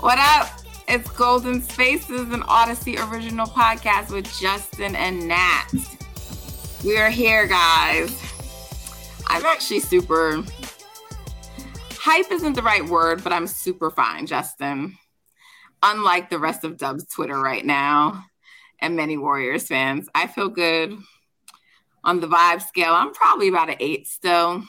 What up? It's Golden Spaces, an Odyssey original podcast with Justin and Nat. We are here, guys. I'm actually super hype isn't the right word, but I'm super fine, Justin. Unlike the rest of Dub's Twitter right now and many Warriors fans, I feel good on the vibe scale. I'm probably about an eight still.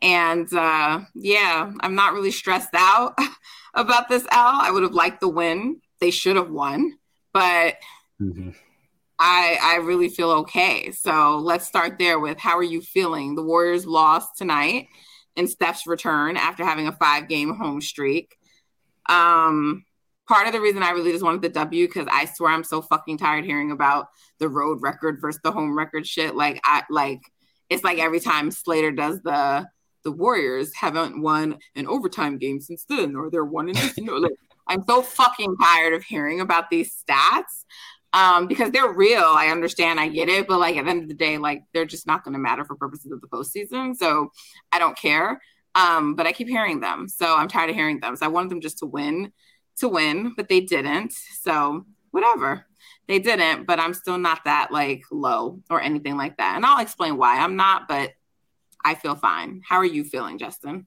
And uh, yeah, I'm not really stressed out about this L. I would have liked the win. They should have won, but mm-hmm. I I really feel okay. So let's start there with how are you feeling? The Warriors lost tonight in Steph's return after having a five game home streak. Um, part of the reason I really just wanted the W because I swear I'm so fucking tired hearing about the road record versus the home record shit. Like I like it's like every time Slater does the the Warriors haven't won an overtime game since then, or they're one and you know, like I'm so fucking tired of hearing about these stats. Um, because they're real. I understand, I get it, but like at the end of the day, like they're just not gonna matter for purposes of the postseason. So I don't care. Um, but I keep hearing them. So I'm tired of hearing them. So I wanted them just to win, to win, but they didn't. So whatever. They didn't, but I'm still not that like low or anything like that. And I'll explain why I'm not, but I feel fine. How are you feeling, Justin?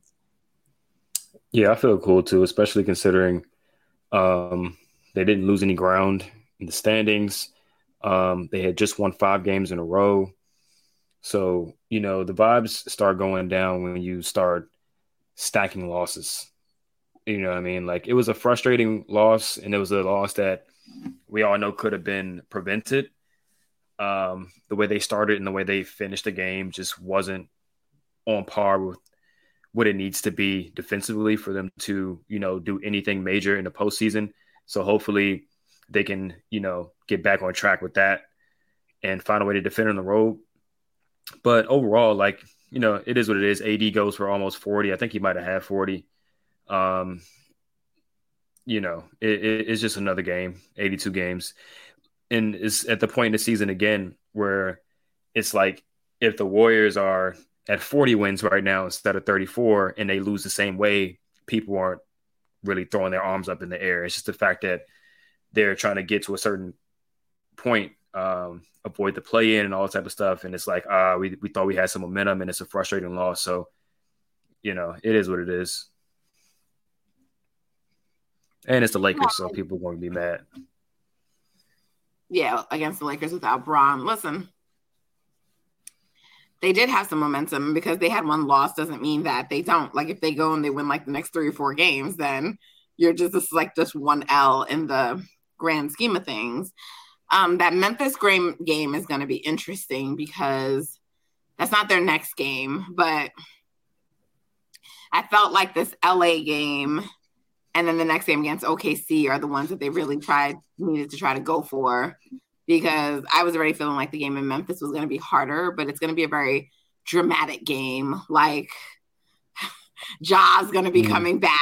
Yeah, I feel cool too, especially considering um, they didn't lose any ground in the standings. Um, they had just won five games in a row. So, you know, the vibes start going down when you start stacking losses. You know what I mean? Like it was a frustrating loss, and it was a loss that we all know could have been prevented. Um, the way they started and the way they finished the game just wasn't on par with what it needs to be defensively for them to, you know, do anything major in the postseason. So hopefully they can, you know, get back on track with that and find a way to defend on the road. But overall, like, you know, it is what it is. AD goes for almost 40. I think he might have had 40. Um, you know, it, it, it's just another game, 82 games. And it's at the point in the season again where it's like if the Warriors are at 40 wins right now instead of 34 and they lose the same way, people aren't really throwing their arms up in the air. It's just the fact that they're trying to get to a certain point, um, avoid the play in and all that type of stuff. And it's like, ah, uh, we, we thought we had some momentum and it's a frustrating loss. So, you know, it is what it is. And it's the Lakers, so people are going to be mad. Yeah, against the Lakers without Bron. Listen, they did have some momentum because they had one loss doesn't mean that they don't. Like if they go and they win like the next three or four games, then you're just this like just one L in the grand scheme of things. Um, that Memphis game game is going to be interesting because that's not their next game, but I felt like this LA game and then the next game against OKC are the ones that they really tried needed to try to go for because I was already feeling like the game in Memphis was going to be harder, but it's going to be a very dramatic game. Like Ja's going to be mm. coming back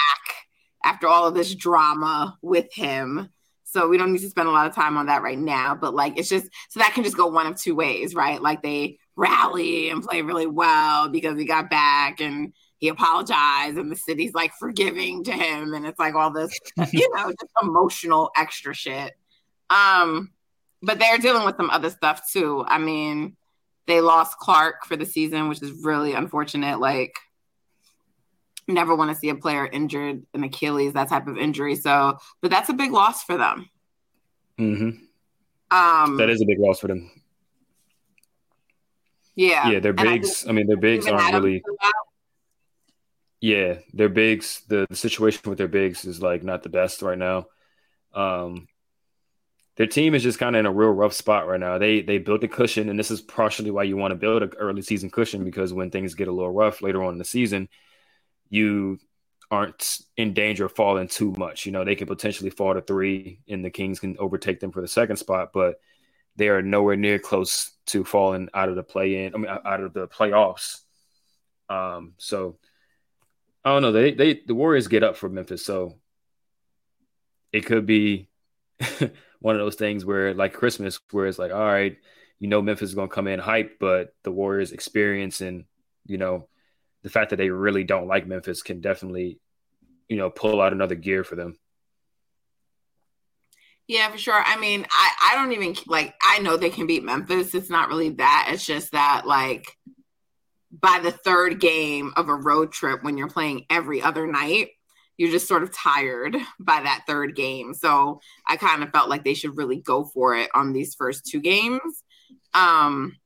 after all of this drama with him. So we don't need to spend a lot of time on that right now, but like it's just so that can just go one of two ways, right? Like they rally and play really well because he got back and he apologized and the city's like forgiving to him and it's like all this you know just emotional extra shit um but they're dealing with some other stuff too. I mean, they lost Clarke for the season, which is really unfortunate. Like, Never want to see a player injured an Achilles, that type of injury. So, but that's a big loss for them. Mm-hmm. Um, That is a big loss for them. yeah, Yeah, their And I bigs. I, mean, their bigs aren't really. Yeah, their bigs. The, the situation with their bigs is like not the best right now. Um, their team is just kind of in a real rough spot right now. They they built a cushion, and this is partially why you want to build an early season cushion because when things get a little rough later on in the season, you aren't in danger of falling too much. You know, they could potentially fall to three, and the Kings can overtake them for the second spot, but they are nowhere near close to falling out of the play in. I mean, out of the playoffs. Um, so I don't know. They they the Warriors get up for Memphis, so it could be one of those things where like Christmas, where it's like, all right, you know, Memphis is going to come in hype, but the Warriors' experience and you know the fact that they really don't like Memphis can definitely you know pull out another gear for them. Yeah, for sure. I mean, I I don't even like. I know they can beat Memphis. It's not really that. It's just that like by the third game of a road trip, when you're playing every other night, you're just sort of tired by that third game. So I kind of felt like they should really go for it on these first two games. Um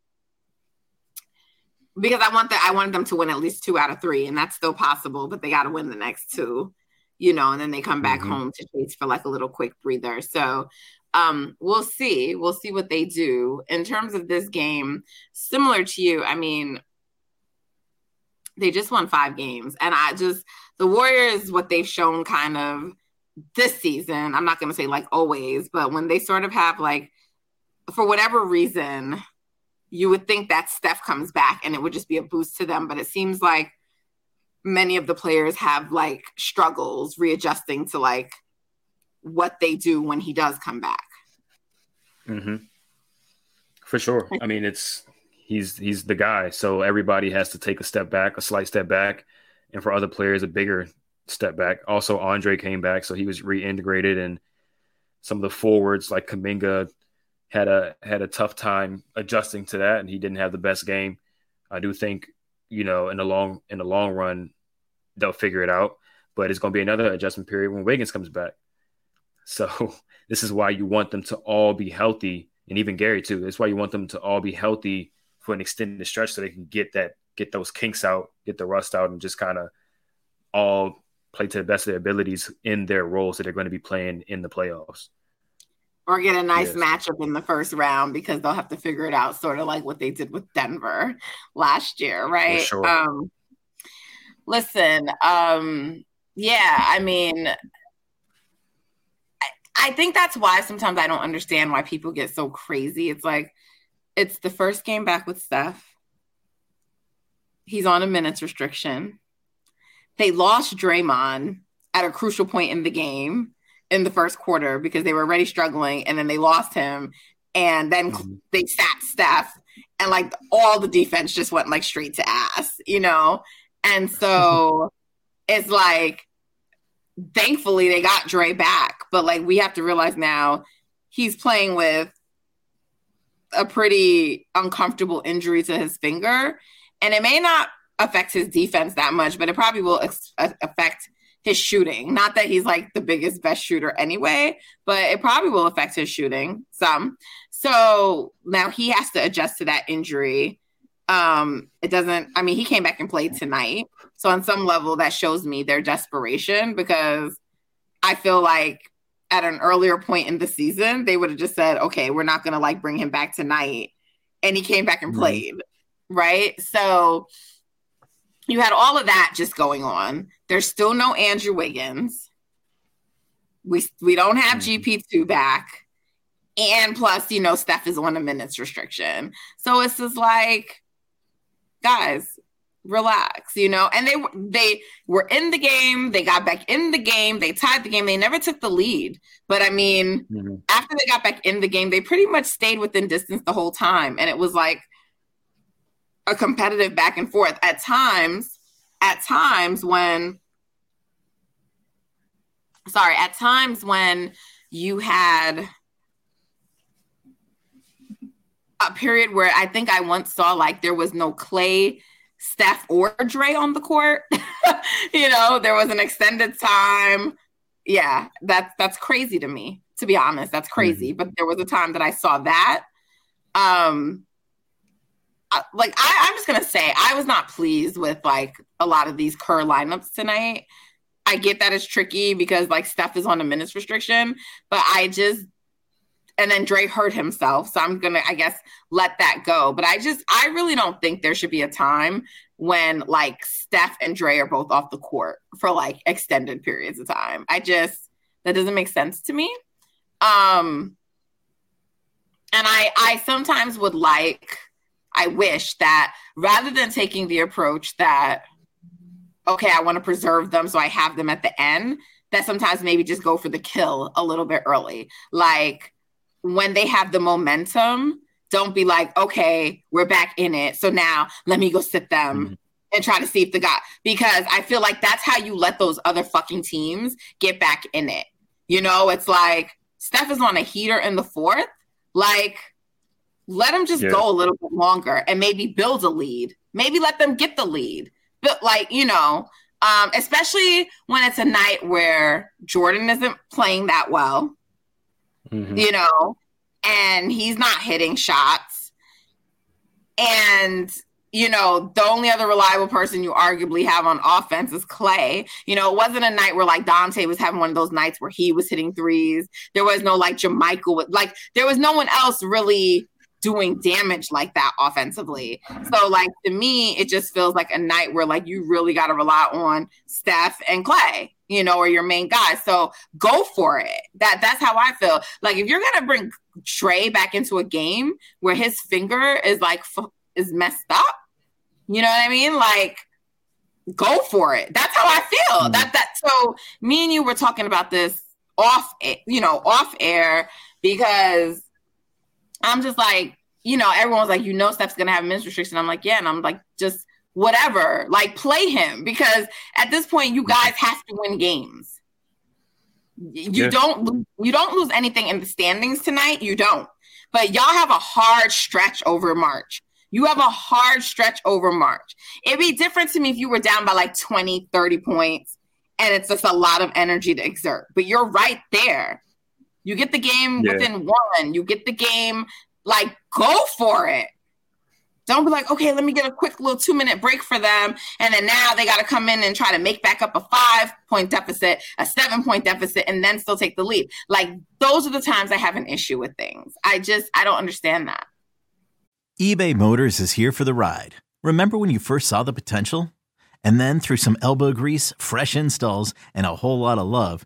because I want that I wanted them to win at least two out of three, and that's still possible, but they gotta win the next two, you know, and then they come back Mhm. home to chase for like a little quick breather. So um we'll see. We'll see what they do. In terms of this game, similar to you, I mean, they just won five games. And I just the Warriors, what they've shown kind of this season, I'm not gonna say like always, but when they sort of have like for whatever reason, you would think that Steph comes back and it would just be a boost to them. But it seems like many of the players have like struggles readjusting to like what they do when he does come back. Mm-hmm. For sure. I mean, it's he's he's the guy, so everybody has to take a step back, a slight step back, and for other players, a bigger step back. Also, Andre came back, so he was reintegrated, and some of the forwards like Kuminga had a had a tough time adjusting to that, and he didn't have the best game. I do think you know in the long in the long run they'll figure it out, but it's going to be another adjustment period when Wiggins comes back. So this is why you want them to all be healthy, and even Gary too. That's why you want them to all be healthy for an extended stretch, so they can get that get those kinks out, get the rust out, and just kind of all play to the best of their abilities in their roles that they're going to be playing in the playoffs. Or get a nice Yes. matchup in the first round because they'll have to figure it out, sort of like what they did with Denver last year, right? sure. Um listen, um, yeah, I mean I, I think that's why sometimes I don't understand why people get so crazy. It's like it's the first game back with Steph. He's on a minutes restriction. They lost Draymond at a crucial point in the game in the first quarter because they were already struggling and then they lost him and then Mhm. they sat Steph and like all the defense just went like straight to ass, you know? And so it's like thankfully they got Dre back, but like we have to realize now he's playing with a pretty uncomfortable injury to his finger and it may not affect his defense that much, but it probably will ex- affect his shooting. Not that he's like the biggest, best shooter anyway, but it probably will affect his shooting some. So now he has to adjust to that injury. Um, it doesn't, I mean, he came back and played tonight. So on some level, that shows me their desperation because I feel like at an earlier point in the season, they would have just said, okay, we're not going to like bring him back tonight. And he came back and Mhm. played. Right. So you had all of that just going on. There's still no Andrew Wiggins. We we don't have Mhm. GP2 back. And plus, you know, Steph is on a minutes restriction. So it's just like, guys, relax, you know. And they they were in the game, they got back in the game, they tied the game, they never took the lead. But I mean, Mhm. after they got back in the game, they pretty much stayed within distance the whole time. And it was like a competitive back and forth. At times, at times when sorry, at times when you had a period where I think I once saw like there was no Klay Steph or Dre on the court. you know, there was an extended time. Yeah, that's that's crazy to me, to be honest. That's crazy. Mm-hmm. But there was a time that I saw that. Um like I, I'm just gonna say I was not pleased with like a lot of these Kerr lineups tonight. I get that it's tricky because like Steph is on a minutes restriction, but I just and then Dre hurt himself. So I'm gonna, I guess, let that go. But I just I really don't think there should be a time when like Steph and Dre are both off the court for like extended periods of time. I just that doesn't make sense to me. Um and I I sometimes would like I wish that rather than taking the approach that okay, I want to preserve them so I have them at the end, that sometimes maybe just go for the kill a little bit early. Like when they have the momentum, don't be like, okay, we're back in it. So now let me go sit them mm-hmm. and try to see if the guy, because I feel like that's how you let those other fucking teams get back in it. You know, it's like Steph is on a heater in the fourth. Like, let them just yeah. go a little bit longer and maybe build a lead. Maybe let them get the lead. But like, you know, um, especially when it's a night where Jordan isn't playing that well, mm-hmm. you know, and he's not hitting shots. And, you know, the only other reliable person you arguably have on offense is Klay. You know, it wasn't a night where like Dante was having one of those nights where he was hitting threes. There was no like JaMychal, like there was no one else really doing damage like that offensively. So like to me, it just feels like a night where like you really got to rely on Steph and Klay, you know, or your main guys. So go for it. That that's how I feel. Like if you're gonna bring Dre back into a game where his finger is like f- is messed up, you know what I mean? Like go for it. That's how I feel. Mm. That that so me and you were talking about this off, you know, off air because I'm just like, you know, everyone's like, you know, Steph's gonna have minutes restriction. I'm like, yeah, and I'm like, just whatever, like play him because at this point, you guys have to win games. You yeah. don't you don't lose anything in the standings tonight. You don't. But y'all have a hard stretch over March. You have a hard stretch over March. It'd be different to me if you were down by like 20, 30 points and it's just a lot of energy to exert. But you're right there. You get the game yeah. within one. You get the game, like, go for it. Don't be like, okay, let me get a quick little two minute break for them. And then now they got to come in and try to make back up a five point deficit, a seven point deficit, and then still take the lead. Like, those are the times I have an issue with things. I just, I don't understand that. eBay Motors is here for the ride. Remember when you first saw the potential? And then through some elbow grease, fresh installs, and a whole lot of love,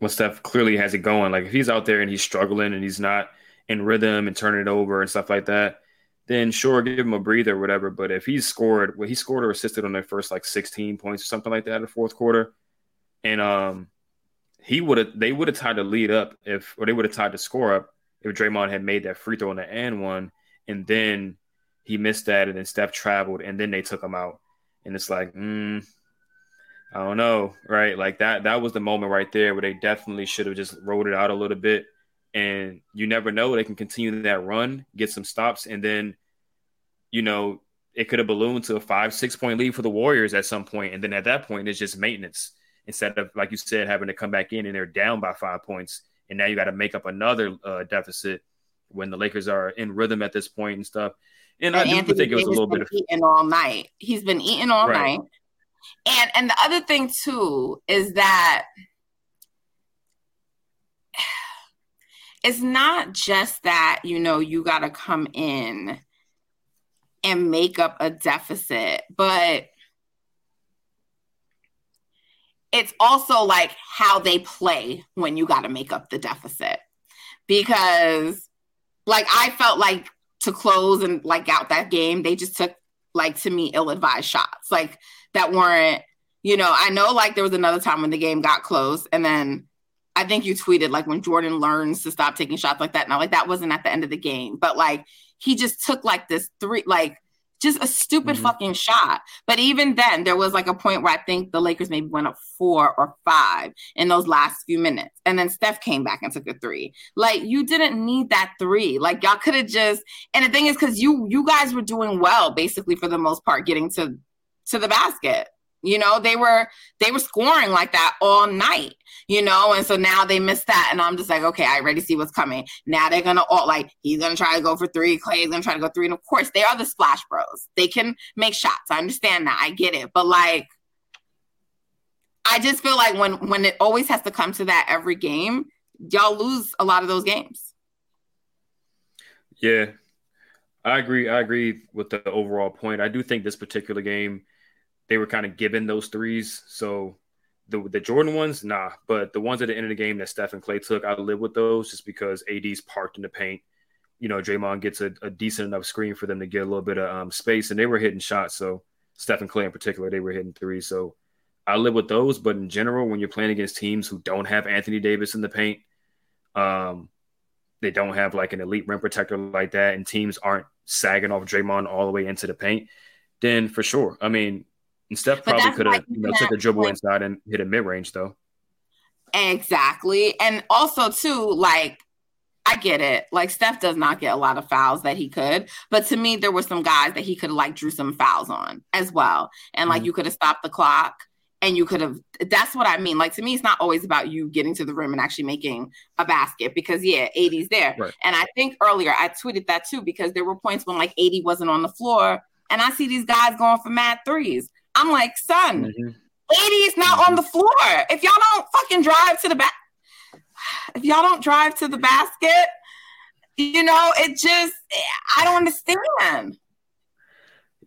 when Steph clearly has it going. Like if he's out there and he's struggling and he's not in rhythm and turning it over and stuff like that, then sure, give him a breather or whatever. But if he's scored, well, he scored or assisted on their first like 16 points or something like that in the fourth quarter, and um, he would have they would have tied the lead up if or they would have tied the score up if Draymond had made that free throw on the and one, and then he missed that, and then Steph traveled, and then they took him out, and it's like, mm, I don't know, right? Like that that was the moment right there where they definitely should have just rolled it out a little bit and you never know they can continue that run, get some stops, and then you know it could have ballooned to a five six point lead for the Warriors at some point. and then at that point it's just maintenance instead of like you said having to come back in and they're down by five points, and now you got to make up another uh, deficit when the Lakers are in rhythm at this point and stuff. And, and I Anthony do think it was a little bit of eating all night. He's been eating all right. night, and and the other thing too is that it's not just that, you know, you got to come in and make up a deficit, but it's also like how they play when you got to make up the deficit. Because, like, I felt like to close and like out that game, they just took, like, to me, ill advised shots, like, that weren't, you know, I know like there was another time when the game got close and then I think you tweeted like when Jordan learns to stop taking shots like that. Now, like that wasn't at the end of the game, but like he just took like this three, like just a stupid mm-hmm. fucking shot. But even then, there was like a point where I think the Lakers maybe went up four or five in those last few minutes. And then Steph came back and took a three. Like you didn't need that three. Like y'all could have just and the thing is because you you guys were doing well basically for the most part getting to to the basket. You know, they were they were scoring like that all night, you know, and so now they missed that. And I'm just like, okay, I already see what's coming. Now they're gonna all like he's gonna try to go for three, Klay's gonna try to go three. And of course, they are the splash bros. They can make shots. I understand that. I get it. But like I just feel like when when it always has to come to that every game, y'all lose a lot of those games. Yeah. I agree. I agree with the overall point. I do think this particular game they were kind of given those threes. So the the Jordan ones, nah. But the ones at the end of the game that Steph and Klay took, I live with those just because AD's parked in the paint. You know, Draymond gets a, a decent enough screen for them to get a little bit of um, space, and they were hitting shots. So Steph and Klay in particular, they were hitting threes. So I live with those. But in general, when you're playing against teams who don't have Anthony Davis in the paint, um, they don't have like an elite rim protector like that, and teams aren't sagging off Draymond all the way into the paint, then for sure. I mean, and Steph probably could have you know, took a dribble point. inside and hit a mid range though. Exactly. And also too, like I get it. Like Steph does not get a lot of fouls that he could, but to me, there were some guys that he could have like drew some fouls on as well. And like mm-hmm. you could have stopped the clock and you could have that's what I mean. Like to me, it's not always about you getting to the rim and actually making a basket because yeah, AD's there. Right. And I think earlier I tweeted that too because there were points when like AD wasn't on the floor and I see these guys going for mad threes. I'm like, son, mm-hmm. AD is not mm-hmm. on the floor. If y'all don't fucking drive to the back, if y'all don't drive to the basket, you know, it just, I don't understand.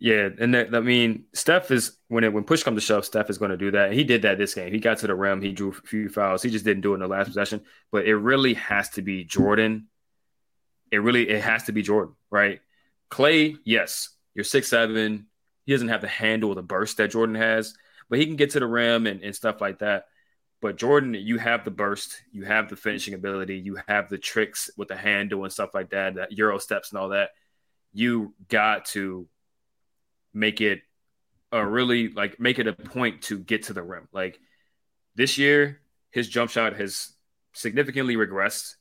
Yeah, and that, I mean, Steph is when it when push comes to shove, Steph is going to do that. He did that this game. He got to the rim, he drew a few fouls. He just didn't do it in the last possession. But it really has to be Jordan. It really it has to be Jordan, right? Klay, yes, you're six seven, he doesn't have the handle the burst that Jordan has, but he can get to the rim and, and stuff like that. But Jordan, you have the burst, you have the finishing ability, you have the tricks with the handle and stuff like that, that Euro steps and all that. You got to make it a really like make it a point to get to the rim. Like this year, his jump shot has significantly regressed,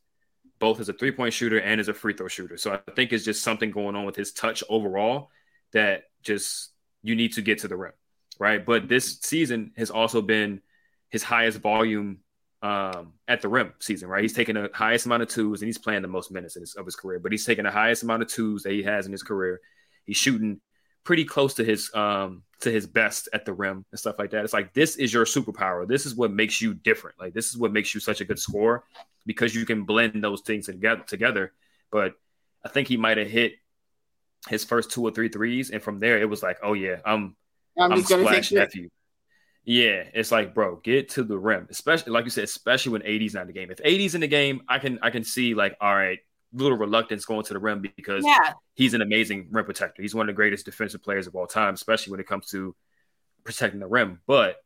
both as a three point shooter and as a free throw shooter. So I think it's just something going on with his touch overall that just you need to get to the rim, right? But this season has also been his highest volume um, at the rim season, right? He's taking the highest amount of twos and he's playing the most minutes of his career, but he's taking the highest amount of twos that he has in his career. He's shooting pretty close to his um to his best at the rim and stuff like that. It's like this is your superpower. This is what makes you different. Like this is what makes you such a good scorer because you can blend those things together together. But I think he might have hit his first two or three threes, and from there it was like, oh yeah, I'm I'm, I'm splash nephew. Yeah, it's like, bro, get to the rim, especially like you said, especially when AD's not in the game. If AD's in the game, I can I can see like, all right, little reluctance going to the rim because yeah. he's an amazing rim protector. He's one of the greatest defensive players of all time, especially when it comes to protecting the rim. But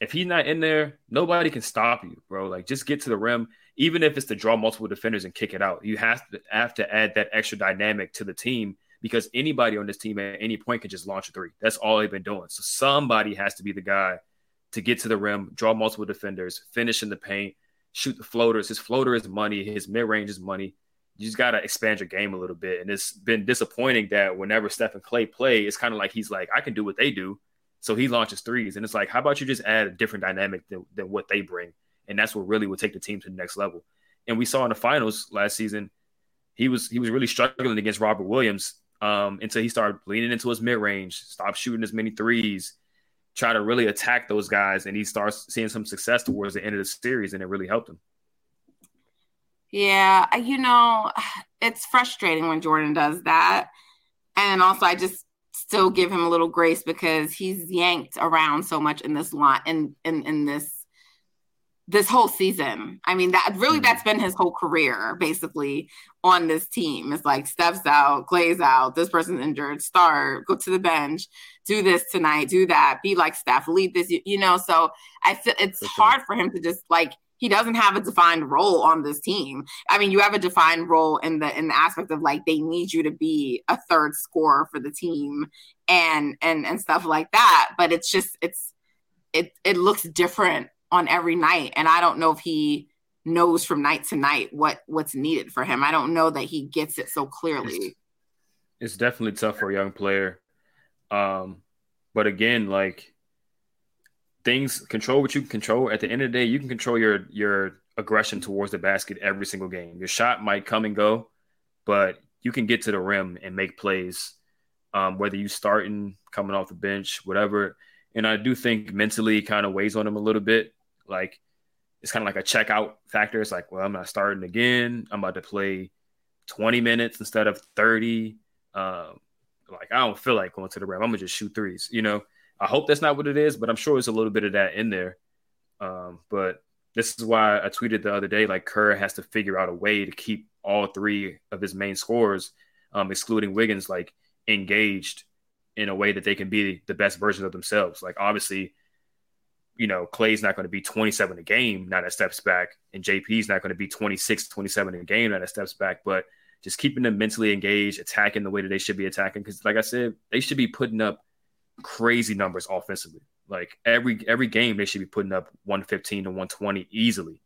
if he's not in there, nobody can stop you, bro. Like just get to the rim, even if it's to draw multiple defenders and kick it out. You have to have to add that extra dynamic to the team because anybody on this team at any point can just launch a three. That's all they've been doing. So somebody has to be the guy to get to the rim, draw multiple defenders, finish in the paint, shoot the floaters. His floater is money. His mid range is money. You just got to expand your game a little bit. And it's been disappointing that whenever Steph and Klay play, it's kind of like he's like, I can do what they do. So he launches threes. And it's like, how about you just add a different dynamic than, than what they bring? And that's what really would take the team to the next level. And we saw in the finals last season, he was he was really struggling against Robert Williams um, until he started leaning into his mid range, stop shooting as many threes, try to really attack those guys, and he starts seeing some success towards the end of the series, and it really helped him. Yeah, you know, it's frustrating when Jordan does that. And also I just still give him a little grace because he's yanked around so much in this lot in in in this this whole season. I mean, that really mm-hmm. that's been his whole career basically on this team. It's like Steph's out, Klay's out, this person's injured, start, go to the bench, do this tonight, do that, be like Steph, lead this, you, you know. So I feel it's hard for him to just like he doesn't have a defined role on this team. I mean, you have a defined role in the in the aspect of like they need you to be a third scorer for the team and and and stuff like that. But it's just it's it it looks different on every night and i don't know if he knows from night to night what what's needed for him i don't know that he gets it so clearly it's, it's definitely tough for a young player um but again like things control what you can control at the end of the day you can control your your aggression towards the basket every single game your shot might come and go but you can get to the rim and make plays um, whether you starting coming off the bench whatever and i do think mentally kind of weighs on him a little bit like it's kind of like a checkout factor. It's like, well, I'm not starting again. I'm about to play 20 minutes instead of 30. Um, like I don't feel like going to the rim. I'm gonna just shoot threes. You know, I hope that's not what it is, but I'm sure it's a little bit of that in there. Um, but this is why I tweeted the other day, like Kerr has to figure out a way to keep all three of his main scorers, um, excluding Wiggins, like engaged in a way that they can be the best version of themselves. Like obviously you know, Klay's not going to be 27 a game now that Steph's back, and JP's not going to be 26, 27 a game now that Steph's back, but just keeping them mentally engaged, attacking the way that they should be attacking. Because, like I said, they should be putting up crazy numbers offensively. Like every every game, they should be putting up 115 to 120 easily.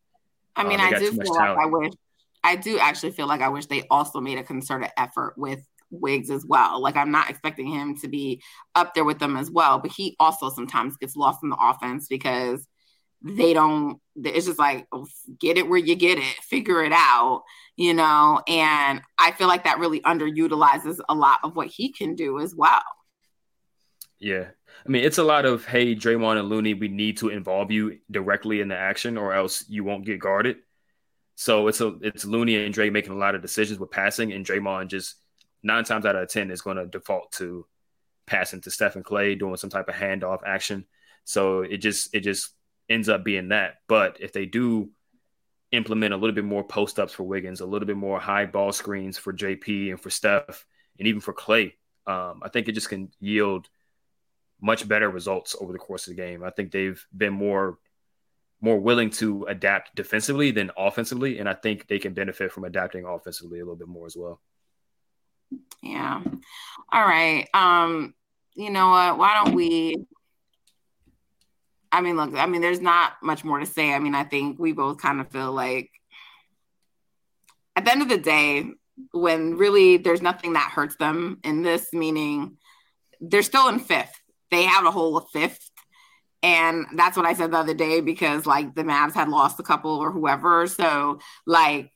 I mean, um, I do feel like I wish I do actually feel like I wish they also made a concerted effort with Wiggs as well. Like I'm not expecting him to be up there with them as well, but he also sometimes gets lost in the offense because they don't it's just like oh, get it where you get it figure it out you know and i feel like that really underutilizes a lot of what he can do as well yeah i mean it's a lot of hey Draymond and Looney we need to involve you directly in the action or else you won't get guarded so it's a it's Looney and Dre making a lot of decisions with passing and Draymond just nine times out of ten is going to default to passing to Steph and Klay, doing some type of handoff action. So it just it just ends up being that. But if they do implement a little bit more post ups for Wiggins, a little bit more high ball screens for JP and for Steph, and even for Klay, um, I think it just can yield much better results over the course of the game. I think they've been more more willing to adapt defensively than offensively, and I think they can benefit from adapting offensively a little bit more as well. Yeah. All right. Um, you know what? Why don't we I mean, look, I mean, there's not much more to say. I mean, I think we both kind of feel like at the end of the day, when really there's nothing that hurts them in this, meaning they're still in fifth. They have a whole fifth. And that's what I said the other day because like the Mavs had lost a couple or whoever. So like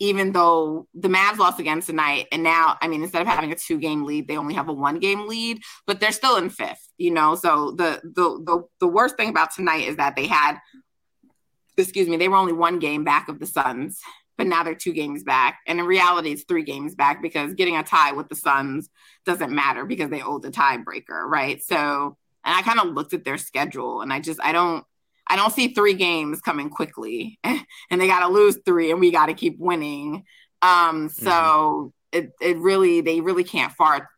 even though the Mavs lost again tonight, and now, I mean, instead of having a two game lead, they only have a one game lead, but they're still in fifth, you know. So the the the, the worst thing about tonight is that they had, excuse me, they were only one game back of the Suns, but now they're two games back, and in reality, it's three games back because getting a tie with the Suns doesn't matter because they owed the tiebreaker, right? So, and I kind of looked at their schedule, and I just I don't I don't see three games coming quickly, and they got to lose three, and we got to keep winning. Um, so mm-hmm. it it really they really can't far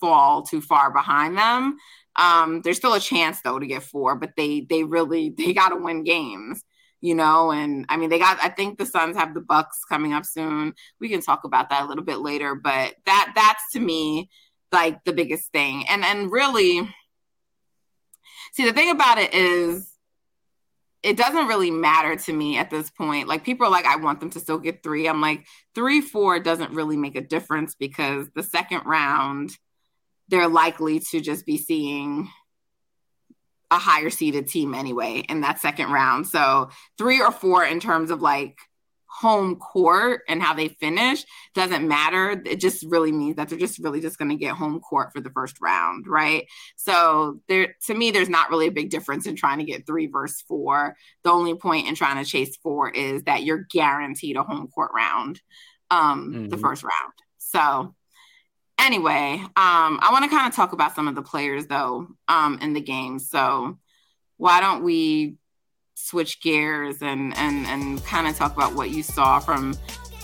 fall too far behind them. Um, there's still a chance though to get four, but they they really they got to win games, you know. And I mean, they got. I think the Suns have the Bucks coming up soon. We can talk about that a little bit later, but that that's to me like the biggest thing. And and really, see the thing about it is it doesn't really matter to me at this point. Like people are like, I want them to still get three. I'm like, three, four doesn't really make a difference because the second round, they're likely to just be seeing a higher seeded team anyway in that second round. So three or four in terms of like home court and how they finish doesn't matter. It just really means that they're just really just going to get home court for the first round, right? So there, to me, there's not really a big difference in trying to get three versus four. The only point in trying to chase four is that you're guaranteed a home court round, um, mm-hmm. the first round. So anyway, um, I want to kind of talk about some of the players though um, in the game. So why don't we switch gears and and and kind of talk about what you saw from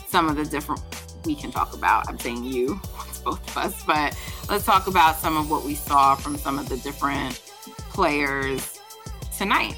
some of the different we can talk about i'm saying you both of us but let's talk about some of what we saw from some of the different players tonight